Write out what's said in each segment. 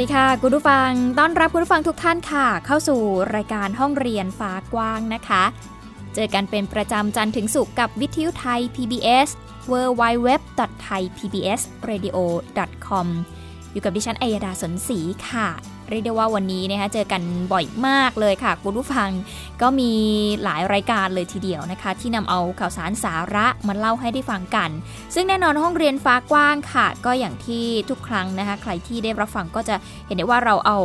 ดีค่ะ คุณผู้ฟัง ต้อนรับคุณผู้ฟังทุกท่านค่ะ เข้าสู่รายการห้องเรียนฟ้ากว้างนะคะ เจอกันเป็นประจำจันทร์ถึงศุกร์กับวิทยุไทย PBS www.thaipbsradio.com อยู่กับดิฉันอัยดาสนศรีค่ะ เรียกได้ว่าวันนี้นะคะเจอกันบ่อยมากเลยค่ะคุณผู้ฟังก็มีหลายรายการเลยทีเดียวนะคะ ที่นำเอาข่าวสารสาระมาเล่าให้ได้ฟังกัน ซึ่งแน่นอนห้องเรียนฟ้ากว้างค่ะ ก็อย่างที่ทุกครั้งนะคะ ใครที่ได้รับฟังก็จะเห็นได้ว่าเราเอา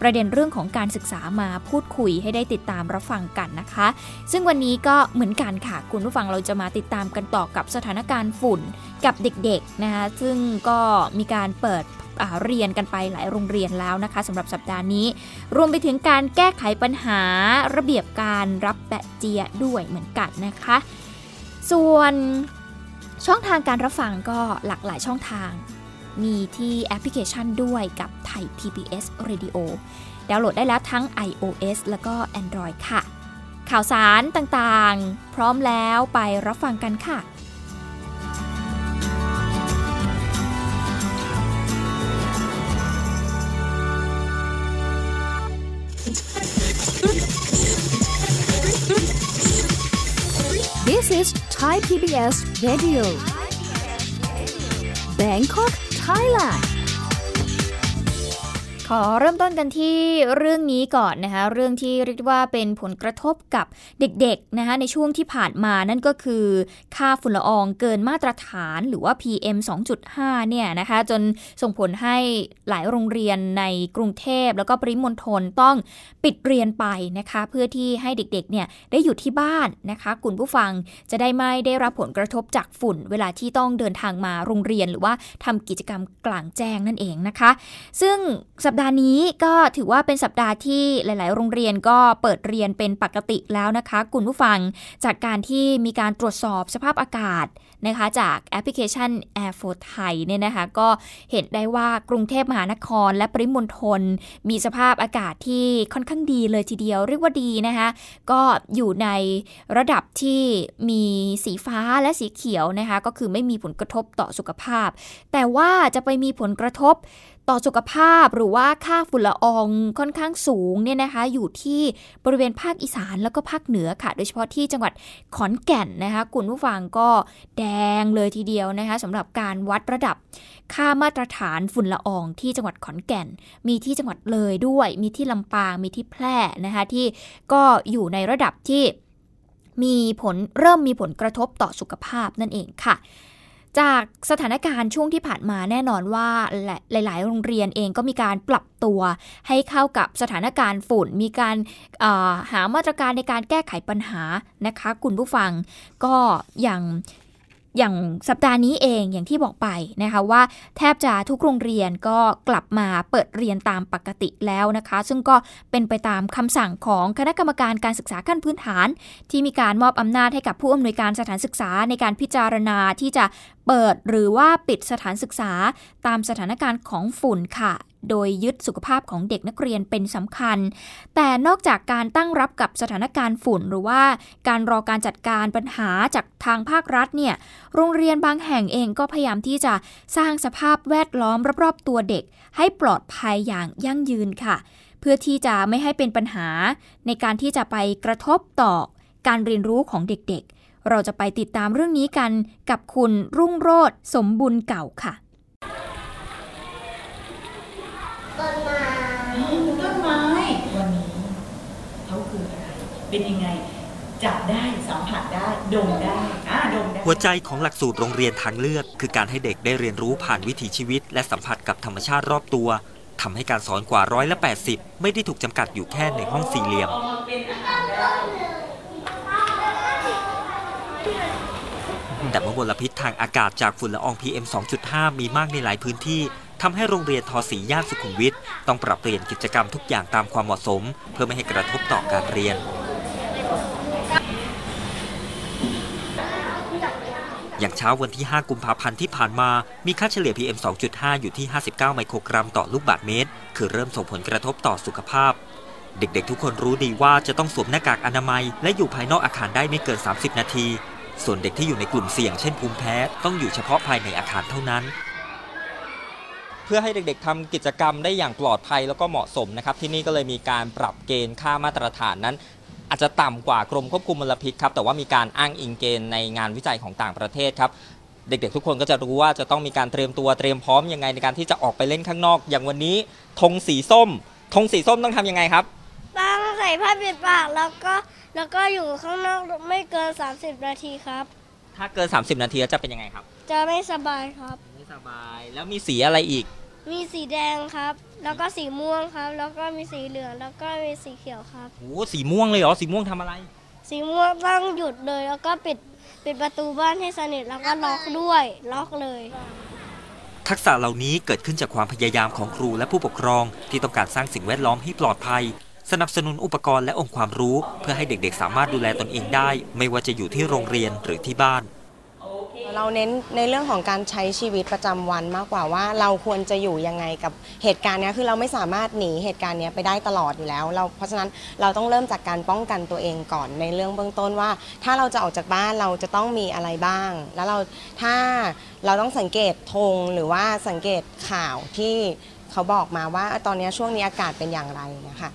ประเด็นเรื่องของการศึกษามาพูดคุยให้ได้ติดตามรับฟังกันนะคะ ซึ่งวันนี้ก็เหมือนกันค่ะ คุณผู้ฟังเราจะมาติดตามกันต่อกับสถานการณ์ฝุ่นกับเด็กๆนะคะซึ่งก็มีการเปิด เรียนกันไปหลายโรงเรียนแล้วนะคะสำหรับสัปดาห์นี้ รวมไปถึงการแก้ไขปัญหาระเบียบการรับแปะเจียด้วยเหมือนกันนะคะ ส่วนช่องทางการรับฟังก็หลากหลายช่องทาง มีที่แอปพลิเคชันด้วยกับไทย PBS Radio ดาวน์โหลดได้แล้วทั้ง iOS แล้วก็ Android ค่ะ ข่าวสารต่างๆ พร้อมแล้วไปรับฟังกันค่ะ is Thai PBS Radio. Bangkok Thailand ขอเริ่มต้นกันที่เรื่องนี้ก่อนนะคะ เรื่องที่เรียกว่าเป็นผลกระทบกับเด็กๆนะคะในช่วงที่ผ่านมานั่นก็คือ ค่าฝุ่นละอองเกินมาตรฐานหรือว่า PM 2.5 เนี่ยนะคะ จนส่งผลให้หลายโรงเรียนในกรุงเทพแล้วก็ปริมณฑลต้องปิดเรียนไปนะคะ เพื่อที่ให้เด็กๆเนี่ยได้อยู่ที่บ้านนะคะ คุณผู้ฟังจะได้ไม่ได้รับผลกระทบจากฝุ่น เวลาที่ต้องเดินทางมาโรงเรียนหรือว่าทำกิจกรรมกลางแจ้งนั่นเองนะคะ ซึ่งสัปดาห์นี้ก็ถือว่าเป็นสัปดาห์ที่หลาย ๆ โรงเรียนก็เปิดเรียนเป็นปกติแล้วนะคะคุณผู้ฟังจากการที่มีการตรวจสอบสภาพอากาศนะคะจากแอปพลิเคชัน Air for Thai เนี่ยนะคะก็เห็นได้ว่ากรุงเทพมหานครและปริมณฑลมีสภาพอากาศที่ค่อนข้างดีเลยทีเดียวเรียกว่าดีนะคะก็อยู่ในระดับที่มีสีฟ้าและสีเขียวนะคะก็คือไม่มีผลกระทบต่อสุขภาพ แต่ว่าจะไปมีผลกระทบ ต่อสุขภาพหรือว่าค่าฝุ่นละอองค่อนข้างสูงเนี่ยนะคะ อยู่ที่บริเวณภาคอีสานแล้วก็ภาคเหนือค่ะ โดยเฉพาะที่จังหวัดขอนแก่นนะคะคุณผู้ฟังก็แดงเลยทีเดียวนะคะสำหรับการวัดระดับค่ามาตรฐานฝุ่นละอองที่จังหวัดขอนแก่น มีที่จังหวัดเลยด้วย มีที่ลำปางมีที่แพร่นะคะที่ก็อยู่ในระดับที่มีผลเริ่มมีผลกระทบต่อสุขภาพนั่นเองค่ะ จากสถานการณ์ช่วงที่ผ่านมาแน่นอนว่าหลาย ๆ โรงเรียนเองก็มีการปรับตัว ให้เข้ากับสถานการณ์ฝุ่น มีการหามาตรการในการแก้ไขปัญหานะคะ คุณผู้ฟังก็อย่าง อย่างสัปดาห์นี้เองอย่างที่บอกไปนะคะว่าแทบจะทุกโรงเรียนก็กลับมาเปิดเรียนตามปกติแล้วนะคะ ซึ่งก็เป็นไปตามคำสั่งของคณะกรรมการการศึกษาขั้นพื้นฐาน ที่มีการมอบอำนาจให้กับผู้อำนวยการสถานศึกษาในการพิจารณาที่จะเปิดหรือว่าปิดสถานศึกษาตามสถานการณ์ของฝุ่นค่ะ โดยยึดสุขภาพของเด็กนักเรียนเป็นสำคัญ แต่นอกจากการตั้งรับกับสถานการณ์ฝุ่น หรือว่าการรอการจัดการปัญหาจากทางภาครัฐเนี่ยโรงเรียนบางแห่งเองก็พยายามที่จะสร้างสภาพแวดล้อมรอบๆตัวเด็ก ให้ปลอดภัยอย่างยั่งยืนค่ะ เพื่อที่จะไม่ให้เป็นปัญหา ในการที่จะไปกระทบต่อการเรียนรู้ของเด็กๆเราจะไปติดตามเรื่องนี้กันกับคุณรุ่งโรธสมบุญเก่าค่ะ ต้นไม้ต้นไม้ วันนี้เขาคืออะไร เป็นยังไง จับได้สัมผัสได้ดมได้อ่าได้หัวใจของหลักสูตรโรงเรียนทางเลือก คือการให้เด็กได้เรียนรู้ผ่านวิถีชีวิต และสัมผัสกับธรรมชาติรอบตัวทำให้การสอนกว่าร้อยละ80 ไม่ได้ถูกจำกัดอยู่แค่ในห้องสี่เหลี่ยม แต่เมื่อมลพิษทางอากาศจากฝุ่นละออง PM 2.5 มีมากในหลายพื้นที่ ทำให้โรงเรียนทอสีย่านสุขุมวิทต้องปรับเปลี่ยนกิจกรรมทุกอย่างตามความเหมาะสม เพื่อไม่ให้กระทบต่อการเรียน อย่างเช้าวันที่ 5 กุมภาพันธ์ที่ผ่านมา มีค่าเฉลี่ย PM 2.5 อยู่ที่ 59 ไมโครกรัมต่อลูกบาศก์เมตร คือเริ่มส่งผลกระทบต่อสุขภาพเด็กๆ ทุกคนรู้ดีว่าจะต้องสวมหน้ากากอนามัย และอยู่ภายนอกอาคารได้ไม่เกิน 30 นาที ส่วนเด็กที่อยู่ในกลุ่มเสี่ยงเช่นภูมิแพ้ ต้องอยู่เฉพาะภายในอาคารเท่านั้น พื่อให้เด็กๆทำกิจกรรมได้อย่างปลอดภัยแล้วก็เหมาะสมนะครับ ที่นี่ก็เลยมีการปรับเกณฑ์ค่ามาตรฐานนั้น อาจจะต่ำกว่ากรมควบคุมมลพิษครับแต่ว่ามีการอ้างอิงเกณฑ์ในงานวิจัยของต่างประเทศครับเด็กๆทุกคนก็จะรู้ว่าจะต้องมีการเตรียมตัวเตรียมพร้อมยังไงในการที่จะออกไปเล่นข้างนอก อย่างวันนี้ธงสีส้มธงสีส้มต้องทำยังไงครับต้องใส่ผ้าปิดปากแล้วก็แล้วก็อยู่ข้างนอกไม่เกิน 30 นาทีครับ ถ้าเกิน 30 นาทีแล้วจะเป็นยังไงครับ จะไม่สบายครับ ไม่สบายแล้วมีสีอะไรอีก มีสีแดงครับ แล้วก็สีม่วงครับ แล้วก็มีสีเหลือง แล้วก็มีสีเขียวครับ โอ้สีม่วงเลยเหรอสีม่วงทำอะไร สีม่วงต้องหยุดเลย แล้วก็ปิดปิดประตูบ้านให้สนิทแล้วก็ล็อกด้วย ล็อกเลย ทักษะเหล่านี้เกิดขึ้นจากความพยายามของครูและผู้ปกครอง ที่ต้องการสร้างสิ่งแวดล้อมให้ปลอดภัย สนับสนุนอุปกรณ์และองค์ความรู้ เพื่อให้เด็กๆ สามารถดูแลตนเองได้ ไม่ว่าจะอยู่ที่โรงเรียนหรือที่บ้าน เราเน้นในเรื่องของการใช้ชีวิตประจำวันมากกว่าว่าเราควรจะอยู่ยังไงกับเหตุการณ์เนี้ยคือเราไม่สามารถหนีเหตุการณ์เนี้ยไปได้ตลอดอยู่แล้ว เราเพราะฉะนั้นเราต้องเริ่มจากการป้องกันตัวเองก่อนในเรื่องเบื้องต้นว่า ถ้าเราจะออกจากบ้านเราจะต้องมีอะไรบ้าง แล้วเราถ้าเราต้องสังเกตธงหรือว่าสังเกตข่าวที่ เขาบอกมาว่าตอนเนี้ยช่วงนี้อากาศเป็นอย่างไรนะคะ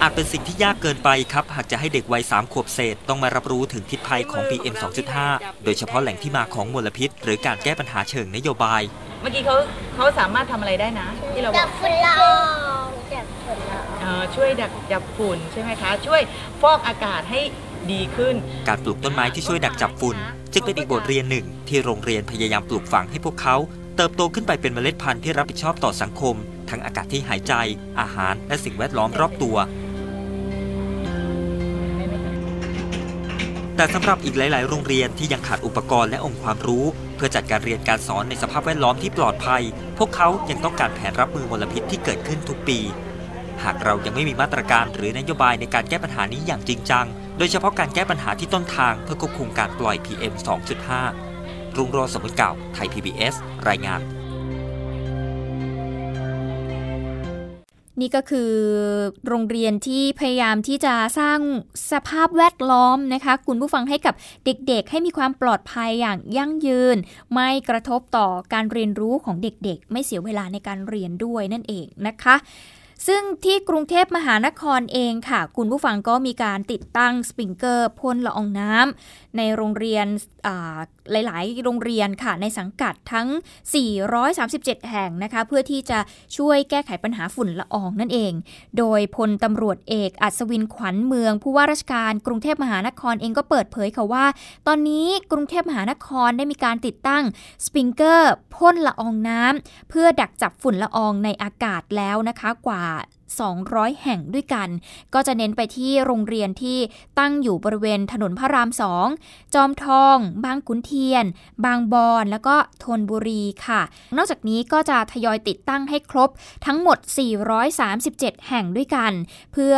อาจเป็นสิ่งที่ยากเกินไปครับ หากจะให้เด็กวัย3ขวบเศษต้องมารับรู้ถึงพิษภัยของ PM 2.5 โดยเฉพาะแหล่งที่มาของมลพิษ หรือการแก้ปัญหาเชิงนโยบาย เมื่อกี้เขาเขาสามารถทำอะไรได้นะ ที่เราบดัอบกฝุ่นละอองดับฝุ่นละอองเอ่อช่วยดับดับฝุ่นใช่ไหมคะ ช่วยฟอกอากาศให้ดีขึ้น การปลูกต้นไม้ที่ช่วยดักจับฝุ่น จึงเป็นอีกบทเรียนหนึ่งที่โรงเรียนพยายามปลูกฝังให้พวกเขา เติบโตขึ้นไปเป็นเมล็ดพันธุ์ที่รับผิดชอบต่อสังคม ทั้งอากาศที่หายใจ อาหาร และสิ่งแวดล้อมรอบตัว แต่สำหรับอีกหลาย ๆ โรงเรียนที่ยังขาดอุปกรณ์และองค์ความรู้ เพื่อจัดการเรียนการสอนในสภาพแวดล้อมที่ปลอดภัย พวกเขายังต้องการแผนรับมือมลพิษที่เกิดขึ้นทุกปี หากเรายังไม่มีมาตรการหรือนโยบายในการแก้ปัญหานี้อย่างจริงจัง โดยเฉพาะการแก้ปัญหาที่ต้นทางเพื่อควบคุมการปล่อย PM 2.5 รุ่งโรจน์สมบูรเก่า ไทย PBS รายงาน นี่ก็คือโรงเรียนที่พยายามที่จะสร้างสภาพแวดล้อมนะคะ คุณผู้ฟังให้กับเด็กๆ ให้มีความปลอดภัยอย่างยั่งยืน ไม่กระทบต่อการเรียนรู้ของเด็กๆ ไม่เสียเวลาในการเรียนด้วยนั่นเองนะคะ ซึ่งที่กรุงเทพมหานครเองค่ะ คุณผู้ฟังก็มีการติดตั้งสปริงเกอร์พ่นละอองน้ำในโรงเรียนหลาย ๆ โรงเรียนค่ะ ในสังกัดทั้ง 437 แห่งนะคะ เพื่อที่จะช่วยแก้ไขปัญหาฝุ่นละอองนั่นเอง โดยพลตำรวจเอกอัศวินขวัญเมือง ผู้ว่าราชการกรุงเทพมหานครเองก็เปิดเผยค่ะว่า ตอนนี้กรุงเทพมหานครได้มีการติดตั้งสปริงเกอร์พ่นละอองน้ำเพื่อดักจับฝุ่นละอองในอากาศแล้วนะคะกว่า200 แห่งด้วยกัน ก็จะเน้นไปที่โรงเรียนที่ตั้งอยู่บริเวณถนนพระรามสองจอมทอง บางขุนเทียน บางบอน แล้วก็ธนบุรีค่ะ นอกจากนี้ก็จะทยอยติดตั้งให้ครบทั้งหมด 437 แห่งด้วยกัน เพื่อ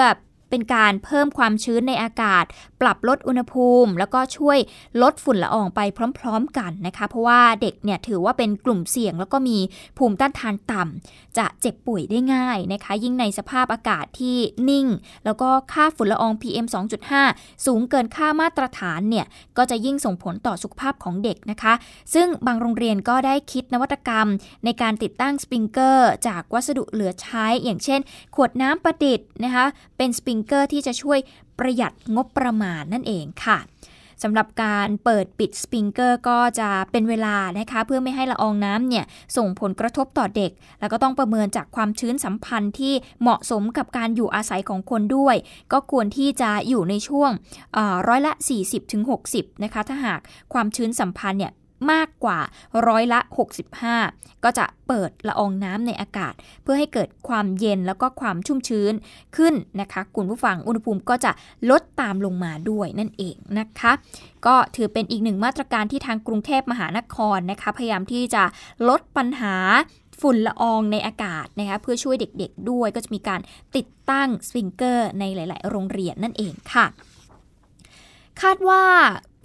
เป็นการเพิ่มความชื้นในอากาศ ปรับลดอุณหภูมิ แล้วก็ช่วยลดฝุ่นละอองไปพร้อม ๆ กันนะคะ เพราะว่าเด็กเนี่ยถือว่าเป็นกลุ่มเสี่ยง แล้วก็มีภูมิต้านทานต่ำจะเจ็บป่วยได้ง่ายนะคะ ยิ่งในสภาพอากาศที่นิ่ง แล้วก็ค่าฝุ่นละออง PM 2.5 สูงเกินค่ามาตรฐานเนี่ยก็จะยิ่งส่งผลต่อสุขภาพของเด็กนะคะ ซึ่งบางโรงเรียนก็ได้คิดนวัตกรรม ในการติดตั้งสปริงเกอร์จากวัสดุเหลือใช้ อย่างเช่น ขวดน้ำประดิษฐ์นะคะเป็นสปริงเกอร์ที่จะช่วย ประหยัดงบประมาณนั่นเองค่ะสำหรับการเปิดปิดสปริงเกอร์ก็จะเป็นเวลานะคะเพื่อไม่ให้ละอองน้ำเนี่ยส่งผลกระทบต่อเด็ก แล้วก็ต้องประเมินจากความชื้นสัมพันธ์ที่เหมาะสมกับการอยู่อาศัยของคนด้วย ก็ควรที่จะอยู่ในช่วงเอ่อร้อยละ 40-60นะคะถ้าหากความชื้นสัมพันธ์เนี่ย มากกว่าร้อยละ 65 ก็จะเปิดละอองน้ำในอากาศ เพื่อให้เกิดความเย็นแล้วก็ความชุ่มชื้นขึ้นนะคะคุณผู้ฟังอุณหภูมิก็จะลดตามลงมาด้วยนั่นเองนะคะ ก็ถือเป็นอีกหนึ่งมาตรการที่ทางกรุงเทพมหานครนะคะพยายามที่จะลดปัญหาฝุ่นละอองในอากาศนะคะเพื่อช่วยเด็กๆด้วยก็จะมีการติดตั้งสวิงเกอร์ในหลาย ๆ โรงเรียนนั่นเองค่ะ คาดว่า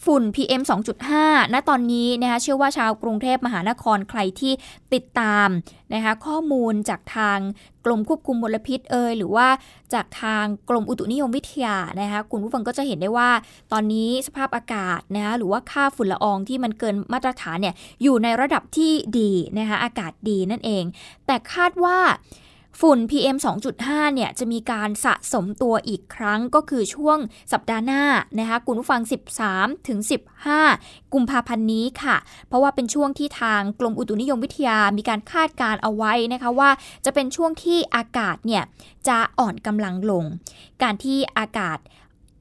ฝุ่น PM 2.5 ณ ตอนนี้นะคะเชื่อว่าชาวกรุงเทพมหานครใครที่ติดตามนะคะข้อมูลจากทางกรมควบคุมมลพิษเอ่ยหรือว่าจากทางกรมอุตุนิยมวิทยานะคะคุณผู้ฟังก็จะเห็นได้ว่า ตอนนี้สภาพอากาศนะคะหรือว่าค่าฝุ่นละอองที่มันเกินมาตรฐานเนี่ยอยู่ในระดับที่ดีนะคะอากาศดีนั่นเอง แต่คาดว่า ฝุ่น PM 2.5 เนี่ยจะมีการสะสมตัวอีกครั้งก็คือช่วงสัปดาห์หน้านะคะคุณผู้ฟัง 13 ถึง 15 กุมภาพันธ์นี้ค่ะ เพราะว่าเป็นช่วงที่ทางกรมอุตุนิยมวิทยามีการคาดการเอาไว้นะคะว่าจะเป็นช่วงที่อากาศเนี่ยจะอ่อนกำลังลง การที่อากาศ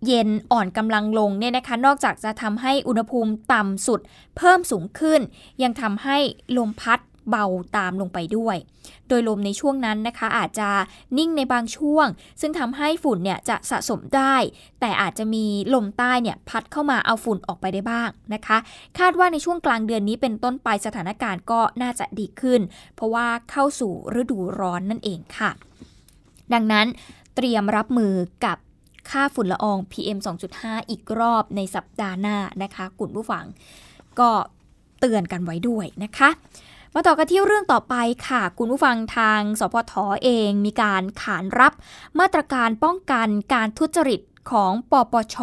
เย็นอ่อนกำลังลงเนี่ยนะคะ นอกจากจะทำให้อุณหภูมิต่ำสุดเพิ่มสูงขึ้น ยังทำให้ลมพัด เบาตามลงไปด้วย โดยลมในช่วงนั้นนะคะ อาจจะนิ่งในบางช่วง ซึ่งทำให้ฝุ่นเนี่ยจะสะสมได้ แต่อาจจะมีลมใต้เนี่ยพัดเข้ามาเอาฝุ่นออกไปได้บ้างนะคะ คาดว่าในช่วงกลางเดือนนี้เป็นต้นไปสถานการณ์ก็น่าจะดีขึ้น เพราะว่าเข้าสู่ฤดูร้อนนั่นเองค่ะ ดังนั้นเตรียมรับมือกับค่าฝุ่นละออง PM 2.5 อีกรอบในสัปดาห์หน้านะคะคุณผู้ฟัง ก็เตือนกันไว้ด้วยนะคะ มาต่อกันที่เรื่องต่อไปค่ะ คุณผู้ฟังทางสพทอเองมีการขานรับมาตรการป้องกันการทุจริตของปปช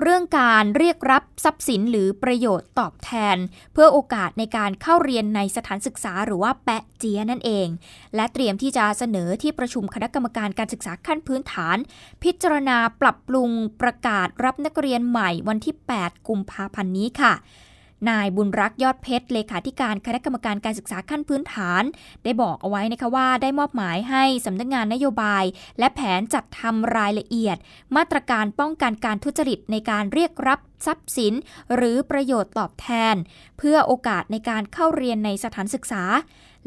เรื่องการเรียกรับทรัพย์สินหรือประโยชน์ตอบแทน เพื่อโอกาสในการเข้าเรียนในสถานศึกษาหรือว่าแปะเจียนั่นเอง และเตรียมที่จะเสนอที่ประชุมคณะกรรมการการศึกษาขั้นพื้นฐาน พิจารณาปรับปรุงประกาศรับนักเรียนใหม่วันที่ 8 กุมภาพันธ์นี้ค่ะ นายบุญรักยอดเพชรเลขาธิการคณะกรรมการการศึกษาขั้นพื้นฐาน ได้บอกเอาไว้นะคะว่าได้มอบหมายให้สำนักงงานนโยบาย และแผนจัดทำรายละเอียด มาตรการป้องกันการทุจริตในการเรียกรับทรัพย์สิน หรือประโยชน์ตอบแทน เพื่อโอกาสในการเข้าเรียนในสถานศึกษา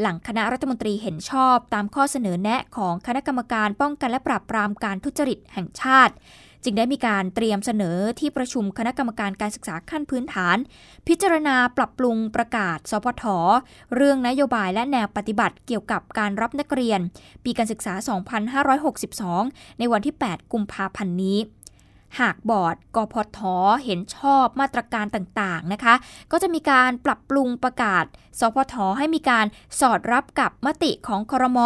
หลังคณะรัฐมนตรีเห็นชอบตามข้อเสนอแนะของคณะกรรมการป้องกันและปราบปรามการทุจริตแห่งชาติ จึงได้มีการเตรียมเสนอที่ประชุมคณะกรรมการการศึกษาขั้นพื้นฐาน พิจารณาปรับปรุงประกาศ สพท เรื่องนโยบายและแนวปฏิบัติเกี่ยวกับการรับนักเรียน ปีการศึกษา 2562 ในวันที่ 8 กุมภาพันธ์นี้ หากบอร์ดกพทเห็นชอบมาตรการต่างๆนะคะ ก็จะมีการปรับปรุงประกาศ สพทให้มีการสอดรับกับมติของครม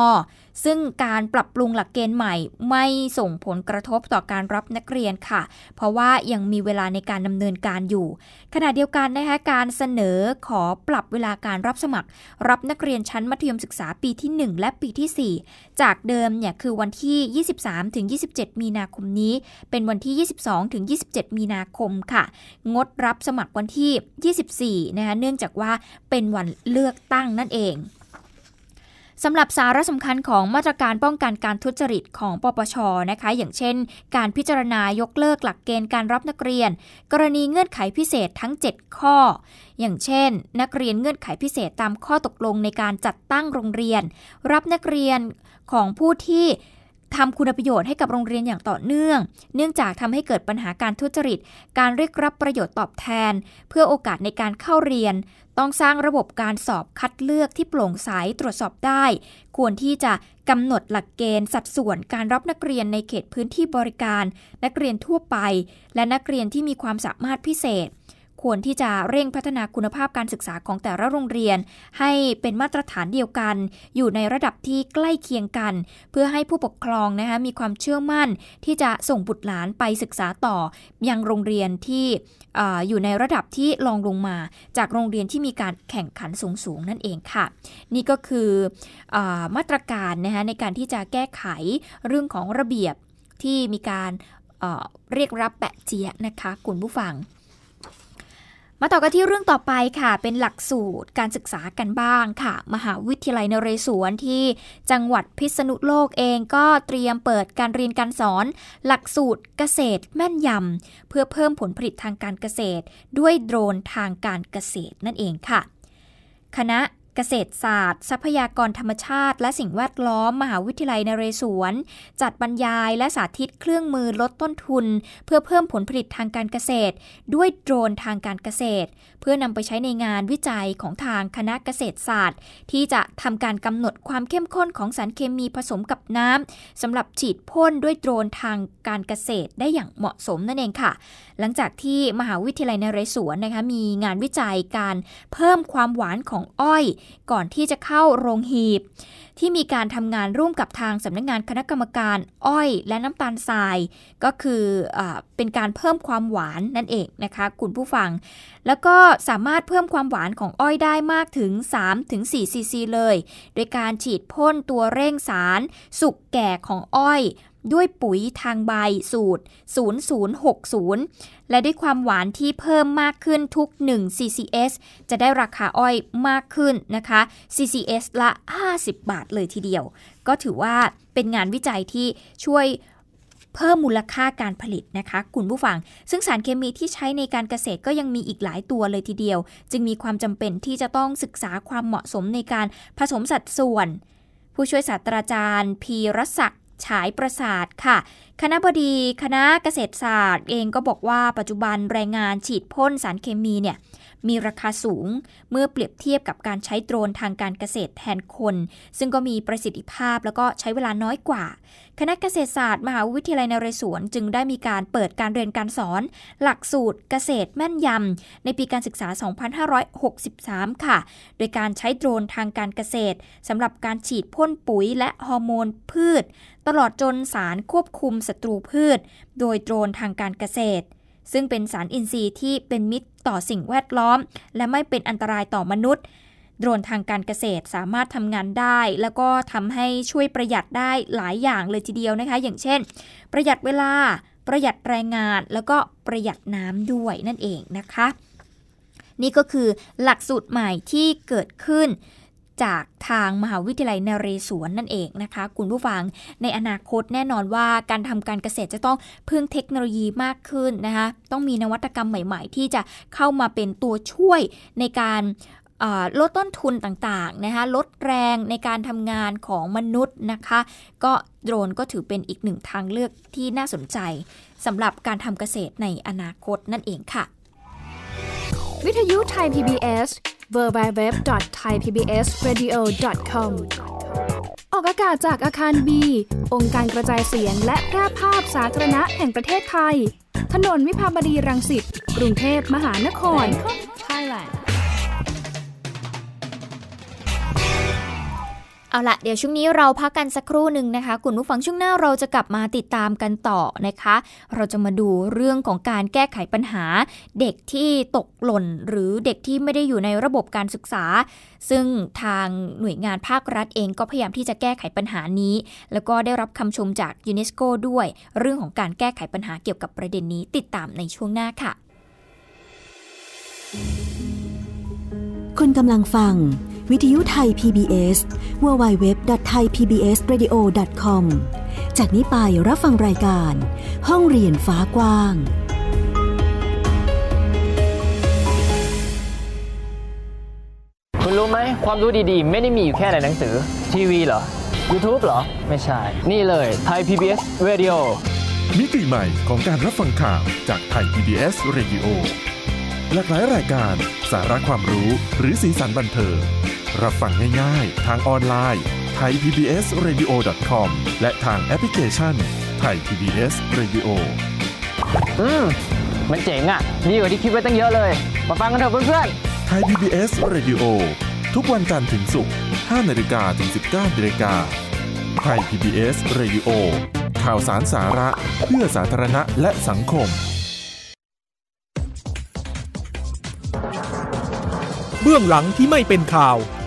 ซึ่งการปรับปรุงหลักเกณฑ์ใหม่ไม่ส่งผลกระทบต่อการรับนักเรียนค่ะ เพราะว่ายังมีเวลาในการดำเนินการอยู่ ขณะเดียวกันนะคะการเสนอขอปรับเวลาการรับสมัคร รับนักเรียนชั้นมัธยมศึกษาปีที่ 1 และปีที่ 4 จากเดิมเนี่ยคือวันที่ 23-27 มีนาคมนี้ เป็นวันที่ 22ถึง27 มีนาคมค่ะ งดรับสมัครวันที่ 24นะคะเนื่องจากว่าเป็นวันเลือกตั้งนั่นเอง สำหรับสาระสำคัญของมาตรการป้องกันการทุจริตของปปชนะคะ อย่างเช่น การพิจารณายกเลิกหลักเกณฑ์การรับนักเรียน กรณีเงื่อนไขพิเศษทั้ง 7 ข้อ อย่างเช่น นักเรียนเงื่อนไขพิเศษตามข้อตกลงในการจัดตั้งโรงเรียน รับนักเรียนของผู้ที่ ทำคุณประโยชน์ให้กับโรงเรียนอย่างต่อเนื่อง เนื่องจากทำให้เกิดปัญหาการทุจริต การเรียกรับประโยชน์ตอบแทน เพื่อโอกาสในการเข้าเรียน ต้องสร้างระบบการสอบคัดเลือกที่โปร่งใสตรวจสอบได้ ควรที่จะกำหนดหลักเกณฑ์สัดส่วนการรับนักเรียนในเขตพื้นที่บริการ นักเรียนทั่วไป และนักเรียนที่มีความสามารถพิเศษ ควรที่จะเร่งพัฒนาคุณภาพการศึกษาของแต่ละโรงเรียน ให้เป็นมาตรฐานเดียวกัน อยู่ในระดับที่ใกล้เคียงกัน เพื่อให้ผู้ปกครองนะคะมีความเชื่อมั่นที่จะส่งบุตรหลานไปศึกษาต่อ ยังโรงเรียนที่ออยู่ในระดับที่รองลงมา จากโรงเรียนที่มีการแข่งขันสูงๆนั่นเองค่ะ นี่ก็คืออมาตรการนะคะในการที่จะแก้ไขเรื่องของระเบียบที่มีการเเรียกรับแปะเจียนะคะ คุณผู้ฟัง มาต่อกันที่เรื่องต่อไปค่ะ เป็นหลักสูตรการศึกษากันบ้างค่ะ มหาวิทยาลัยนเรศวรที่จังหวัดพิษณุโลกเองก็เตรียมเปิดการเรียนการสอน หลักสูตรเกษตรแม่นยำเพื่อเพิ่มผลผลิตทางการเกษตร ด้วยโดรนทางการเกษตรนั่นเองค่ะ คณะ เกษตรศาสตร์ ทรัพยากรธรรมชาติ และสิ่งแวดล้อม มหาวิทยาลัยนเรศวร จัดบรรยายและสาธิตเครื่องมือลดต้นทุน เพื่อเพิ่มผลผลิตทางการเกษตร ด้วยโดรนทางการเกษตร เพื่อนำไปใช้ในงานวิจัยของทางคณะเกษตรศาสตร์ ที่จะทำการกำหนดความเข้มข้นของสารเคมีผสมกับน้ำสำหรับฉีดพ่นด้วยโดรนทางการเกษตรได้อย่างเหมาะสมนั่นเองค่ะ หลังจากที่มหาวิทยาลัยนเรศวรนะคะมีงานวิจัยการเพิ่มความหวานของอ้อยก่อนที่จะเข้าโรงหีบ ที่มีการทำงานร่วมกับทางสำนักงงานคณะกรรมการอ้อยและน้ำตาลทราย ก็คืออเป็นการเพิ่มความหวานนั่นเองนะคะคุณผู้ฟัง แล้วก็สามารถเพิ่มความหวานของอ้อยได้มากถึง 3-4ซีซีเลย โดยการฉีดพ่นตัวเร่งสาร สุกแก่ของอ้อย ด้วยปุ๋ยทางใบสูตร 0060 และด้วยความหวานที่เพิ่มมากขึ้นทุก 1 CCS จะได้ราคาอ้อยมากขึ้นนะคะ CCS ละ 50 บาทเลยทีเดียว ก็ถือว่าเป็นงานวิจัยที่ช่วยเพิ่มมูลค่าการผลิตนะคะ คุณผู้ฟัง ซึ่งสารเคมีที่ใช้ในการเกษตรก็ยังมีอีกหลายตัวเลยทีเดียว จึงมีความจำเป็นที่จะต้องศึกษาความเหมาะสมในการผสมสัดส่วน ผู้ช่วยศาสตราจารย์ พีรศักดิ์ ฉายประสาทค่ะคณะบดีคณะเกษตรศาสตร์เองก็บอกว่าปัจจุบันแรงงานฉีดพ่นสารเคมีเนี่ยมีราคาสูงเมื่อเปรียบเทียบกับการใช้โดรนทางการเกษตรแทนคน ซึ่งก็มีประสิทธิภาพแล้วก็ใช้เวลาน้อยกว่า คณะเกษตรศาสตร์มหาวิทยาลัยนเรศวรจึงได้มีการเปิดการเรียนการสอน หลักสูตรเกษตรแม่นยำในปีการศึกษา 2563 ค่ะ โดยการใช้โดรนทางการเกษตรสำหรับการฉีดพ่นปุ๋ยและฮอร์โมนพืช ตลอดจนสารควบคุมศัตรูพืช โดยโดรนทางการเกษตร ซึ่งเป็นสารอินทรีย์ที่เป็นมิตรต่อสิ่งแวดล้อม และไม่เป็นอันตรายต่อมนุษย์ โดรนทางการเกษตรสามารถทำงานได้ แล้วก็ทำให้ช่วยประหยัดได้หลายอย่างเลยทีเดียวนะคะ อย่างเช่น ประหยัดเวลาประหยัดแรงงานแล้วก็ประหยัดน้ำด้วยนั่นเองนะคะ นี่ก็คือหลักสูตรใหม่ที่เกิดขึ้น จากทางมหาวิทยาลัยนเรศวรนั่นเองนะคะ คุณผู้ฟังในอนาคตแน่นอนว่าการทำการเกษตรจะต้องพึ่งเทคโนโลยีมากขึ้นนะคะต้องมีนวัตกรรมใหม่ ๆ ที่จะเข้ามาเป็นตัวช่วยในการลดต้นทุนต่างๆนะคะลดแรงในการทำงานของมนุษย์นะคะ ก็โดรนก็ถือเป็นอีกหนึ่งทางเลือกที่น่าสนใจสำหรับการทำเกษตรในอนาคตนั่นเองค่ะ วิทยุไทย PBS www.thaipbsradio.com ออกอากาศจากอาคารบี องค์การกระจายเสียงและแพร่ภาพสาธารณะแห่งประเทศไทย ถนนวิภาวดีรังสิต กรุงเทพมหานคร Thailand เอาละเดี๋ยวช่วงนี้เราพักกันสักครู่หนึ่งนะคะคุณผู้ฟังช่วงหน้าเราจะกลับมาติดตามกันต่อนะคะ เราจะมาดูเรื่องของการแก้ไขปัญหา เด็กที่ตกหล่น หรือเด็กที่ไม่ได้อยู่ในระบบการศึกษา ซึ่งทางหน่วยงานภาครัฐเองก็พยายามที่จะแก้ไขปัญหานี้ แล้วก็ได้รับคำชมจากยูเนสโกด้วย เรื่องของการแก้ไขปัญหาเกี่ยวกับประเด็นนี้ติดตามในช่วงหน้าค่ะ คุณกำลังฟัง วิทยุไทย PBS www.thaipbsradio.com จากนี้ไปรับฟังรายการ ห้องเรียนฟ้ากว้าง คุณรู้ไหม ความรู้ดีๆ ไม่ได้มีอยู่แค่ในหนังสือ ทีวีเหรอ YouTube เหรอ ไม่ใช่ นี่เลยไทย PBS Radio มิติใหม่ของการรับฟังข่าวจากไทย PBS Radio หลากหลายรายการ สาระความรู้หรือสีสันบันเทิง รับฟังง่ายๆ ทางออนไลน์ไทย PBS Radio com และทางแอปพลิเคชันไทย PBS Radio อืม มันเจ๋งอะ่ะ ดีกว่าที่คิดไว้ตั้งเยอะเลย มาฟังกันเถอะเพื่อนไทย PBS Radio ทุกวันจันทร์ถึงศุกร์5นาฬิกาถึง 19นาฬิกาไทย PBS Radio ข่าวสารสาระเพื่อสาธารณะและสังคม เบื้องหลังที่ไม่เป็นข่าว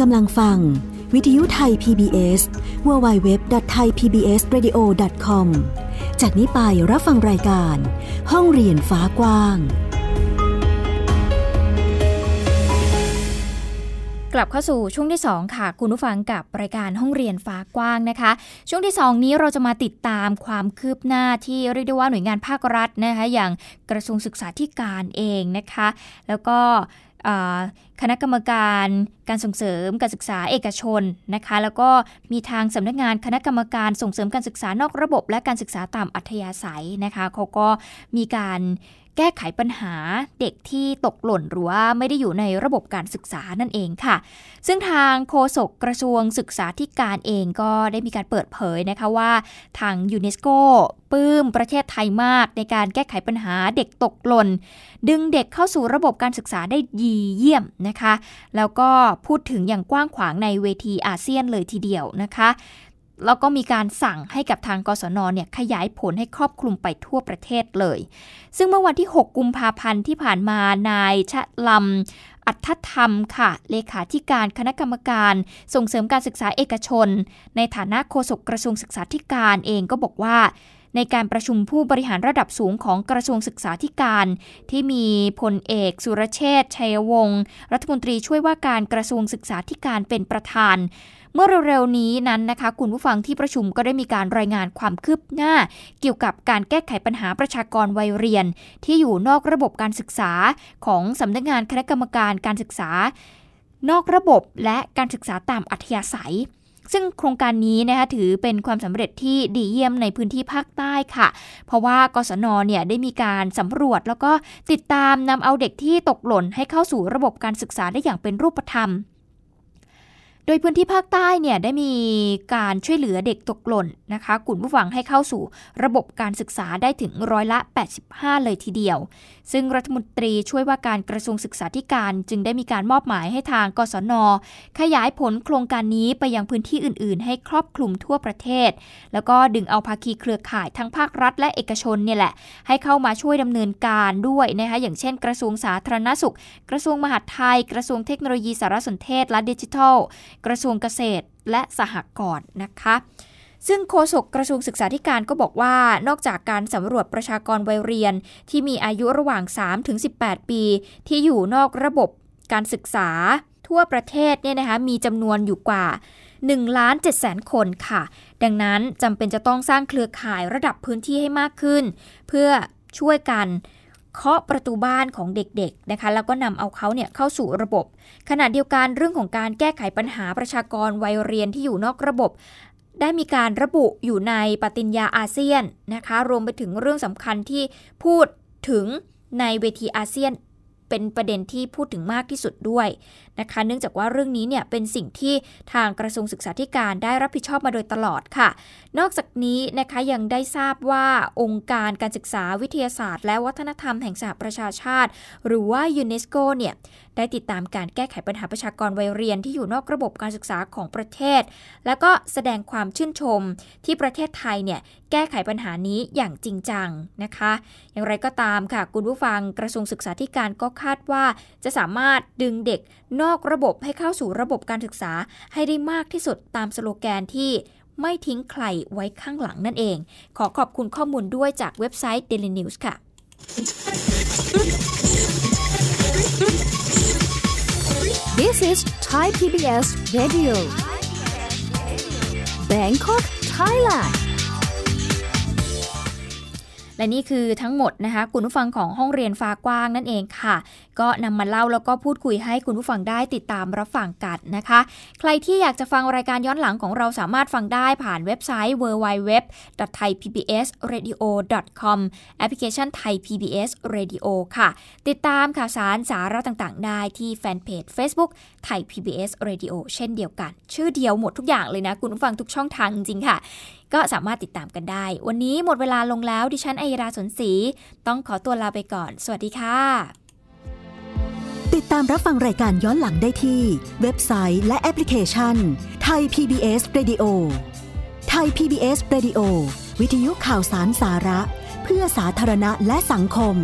กำลังฟัง วิทยุไทย PBS www.thaipbsradio.com จากนี้ไปรับฟังรายการ ห้องเรียนฟ้ากว้าง กลับเข้าสู่ช่วงที่ 2 ค่ะ คุณผู้ฟังกับรายการห้องเรียนฟ้ากว้างนะคะ ช่วงที่ 2 นี้เราจะมาติดตามความคืบหน้าที่เรียกได้ว่าหน่วยงานภาครัฐนะคะอย่างกระทรวงศึกษาธิการเองนะคะ แล้วก็ คณะกรรมการการส่งเสริมการศึกษาเอกชนนะคะ แล้วก็มีทางสำนักงานคณะกรรมการส่งเสริมการศึกษานอกระบบ และการศึกษาตามอัธยาศัยนะคะเขาก็มีการ แก้ไขปัญหาเด็กที่ตกหล่นหรือว่าไม่ได้อยู่ในระบบการศึกษานั่นเองค่ะ ซึ่งทางโฆษกกระทรวงศึกษาธิการเองก็ได้มีการเปิดเผยนะคะว่า ทางยูเนสโกปลื้มประเทศไทยมากในการแก้ไขปัญหาเด็กตกหล่น ดึงเด็กเข้าสู่ระบบการศึกษาได้ดีเยี่ยมนะคะ แล้วก็พูดถึงอย่างกว้างขวางในเวทีอาเซียนเลยทีเดียวนะคะ แล้วก็มีการสั่งให้กับทางกศนเนี่ยขยายผลให้ครอบคลุมไปทั่วประเทศเลย ซึ่งเมื่อวันที่ 6 กุมภาพันธ์ที่ผ่านมานายชะลำอัธธรรมค่ะ เลขาธิการคณะกรรมการส่งเสริมการศึกษาเอกชน ในฐานะโฆษกกระทรวงศึกษาธิการเองก็บอกว่าในการประชุมผู้บริหารระดับสูงของกระทรวงศึกษาธิการ ที่มีพลเอก สุรเชษชัยวงศ์รัฐมนตรีช่วยว่าการกระทรวงศึกษาธิการเป็นประธาน เมื่อเร็วๆนี้นั้นนะคะ คุณผู้ฟังที่ประชุมก็ได้มีการรายงานความคืบหน้า เกี่ยวกับการแก้ไขปัญหาประชากรวัยเรียน ที่อยู่นอกระบบการศึกษาของสำนักงานคณะกรรมการการศึกษา นอกระบบและการศึกษาตามอัธยาศัยซึ่งโครงการนี้นะคะถือเป็นความสำเร็จที่ดีเยี่ยมในพื้นที่ภาคใต้ค่ะ เพราะว่ากศนเนี่ยได้มีการสำรวจ แล้วก็ติดตามนำเอาเด็กที่ตกหล่นให้เข้าสู่ระบบการศึกษาได้อย่างเป็นรูปธรรม โดยพื้นที่ภาคใต้เนี่ยได้มีการช่วยเหลือเด็กตกหล่นนะคะกลุ่มผู้ฟังให้เข้าสู่ระบบการศึกษาได้ถึงร้อยละ 85 เลยทีเดียว ซึ่งรัฐมนตรีช่วยว่าการกระทรวงศึกษาธิการจึงได้มีการมอบหมายให้ทางกศน ขยายผลโครงการนี้ไปยังพื้นที่อื่น ๆ ให้ครอบคลุมทั่วประเทศ แล้วก็ดึงเอาภาคีเครือข่ายทั้งภาครัฐ และเอกชนเนี่ยแหละให้เข้ามาช่วยดำเนินการด้วยนะคะอย่างเช่น กระทรวงสาธารณสุข กระทรวงมหาดไทย กระทรวงเทคโนโลยีสารสนเทศและดิจิทัล กระทรวงเกษตรและสหกรณ์นะคะ ซึ่งโฆษกกระทรวงศึกษาธิการก็บอกว่านอกจากการสำรวจประชากรวัยเรียน ที่มีอายุระหว่าง 3-18 ปี ที่อยู่นอกระบบการศึกษาทั่วประเทศเนี่ยนะคะมีจำนวนอยู่กว่า1ล้าน7แสนคนค่ะ ดังนั้นจำเป็นจะต้องสร้างเครือข่ายระดับพื้นที่ให้มากขึ้น เพื่อช่วยกัน เคาะประตูบ้านของเด็กๆนะคะแล้วก็นำเอาเขาเนี่ยเข้าสู่ระบบ ขณะเดียวกันเรื่องของการแก้ไขปัญหาประชากรวัยเรียนที่อยู่นอกระบบ ได้มีการระบุอยู่ในปฏิญญาอาเซียนนะคะรวมไปถึงเรื่องสำคัญที่พูดถึงในเวทีอาเซียนเป็นประเด็นที่พูดถึงมากที่สุดด้วย นะคะ เนื่องจากว่าเรื่องนี้เนี่ยเป็นสิ่งที่ทางกระทรวงศึกษาธิการได้รับผิดชอบมาโดยตลอดค่ะ นอกจากนี้นะคะยังได้ทราบว่าองค์การการศึกษาวิทยาศาสตร์ และวัฒนธรรมแห่งสหประชาชาติ หรือว่ายูเนสโกเนี่ยได้ติดตามการแก้ไขปัญหาประชากรวัยเรียนที่อยู่นอกระบบการศึกษาของประเทศ แล้วก็แสดงความชื่นชมที่ประเทศไทยเนี่ยแก้ไขปัญหานี้อย่างจริงจังนะคะ อย่างไรก็ตามค่ะ คุณผู้ฟังกระทรวงศึกษาธิการก็คาดว่าจะสามารถดึงเด็กนอกระบบให้เข้าสู่ระบบการศึกษาให้ได้มากที่สุดตามสโลแกนที่ไม่ทิ้งใครไว้ข้างหลังนั่นเอง ขอขอบคุณข้อมูลด้วยจากเว็บไซต์ Daily News ค่ะ This is Thai PBS Radio Bangkok Thailand และนี่คือทั้งหมดนะคะ คุณผู้ฟังของห้องเรียนฟ้ากว้างนั่นเองค่ะ ก็นำมาเล่าแล้วก็พูดคุยให้คุณผู้ฟังได้ติดตามรับฟังกันนะคะ ใครที่อยากจะฟังรายการย้อนหลังของเราสามารถฟังได้ผ่านเว็บไซต์ www.thaipbsradio.com แอปพลิเคชัน Thai PBS Radio ค่ะ ติดตามข่าวสารสาระต่างๆ ได้ที่แฟนเพจ Facebook Thai PBS Radio เช่นเดียวกัน ชื่อเดียวหมดทุกอย่างเลยนะ คุณผู้ฟังทุกช่องทางจริงๆค่ะก็สามารถติดตามกันได้ วันนี้หมดเวลาลงแล้วดิฉันอัยราสนศรีต้องขอตัวลาไปก่อน สวัสดีค่ะ ติดตามรับฟังรายการย้อนหลังได้ที่ เว็บไซต์และแอปพลิเคชันไทย PBS Radio ไทย PBS Radio วิทยุข่าวสารสาระ เพื่อสาธารณะและสังคม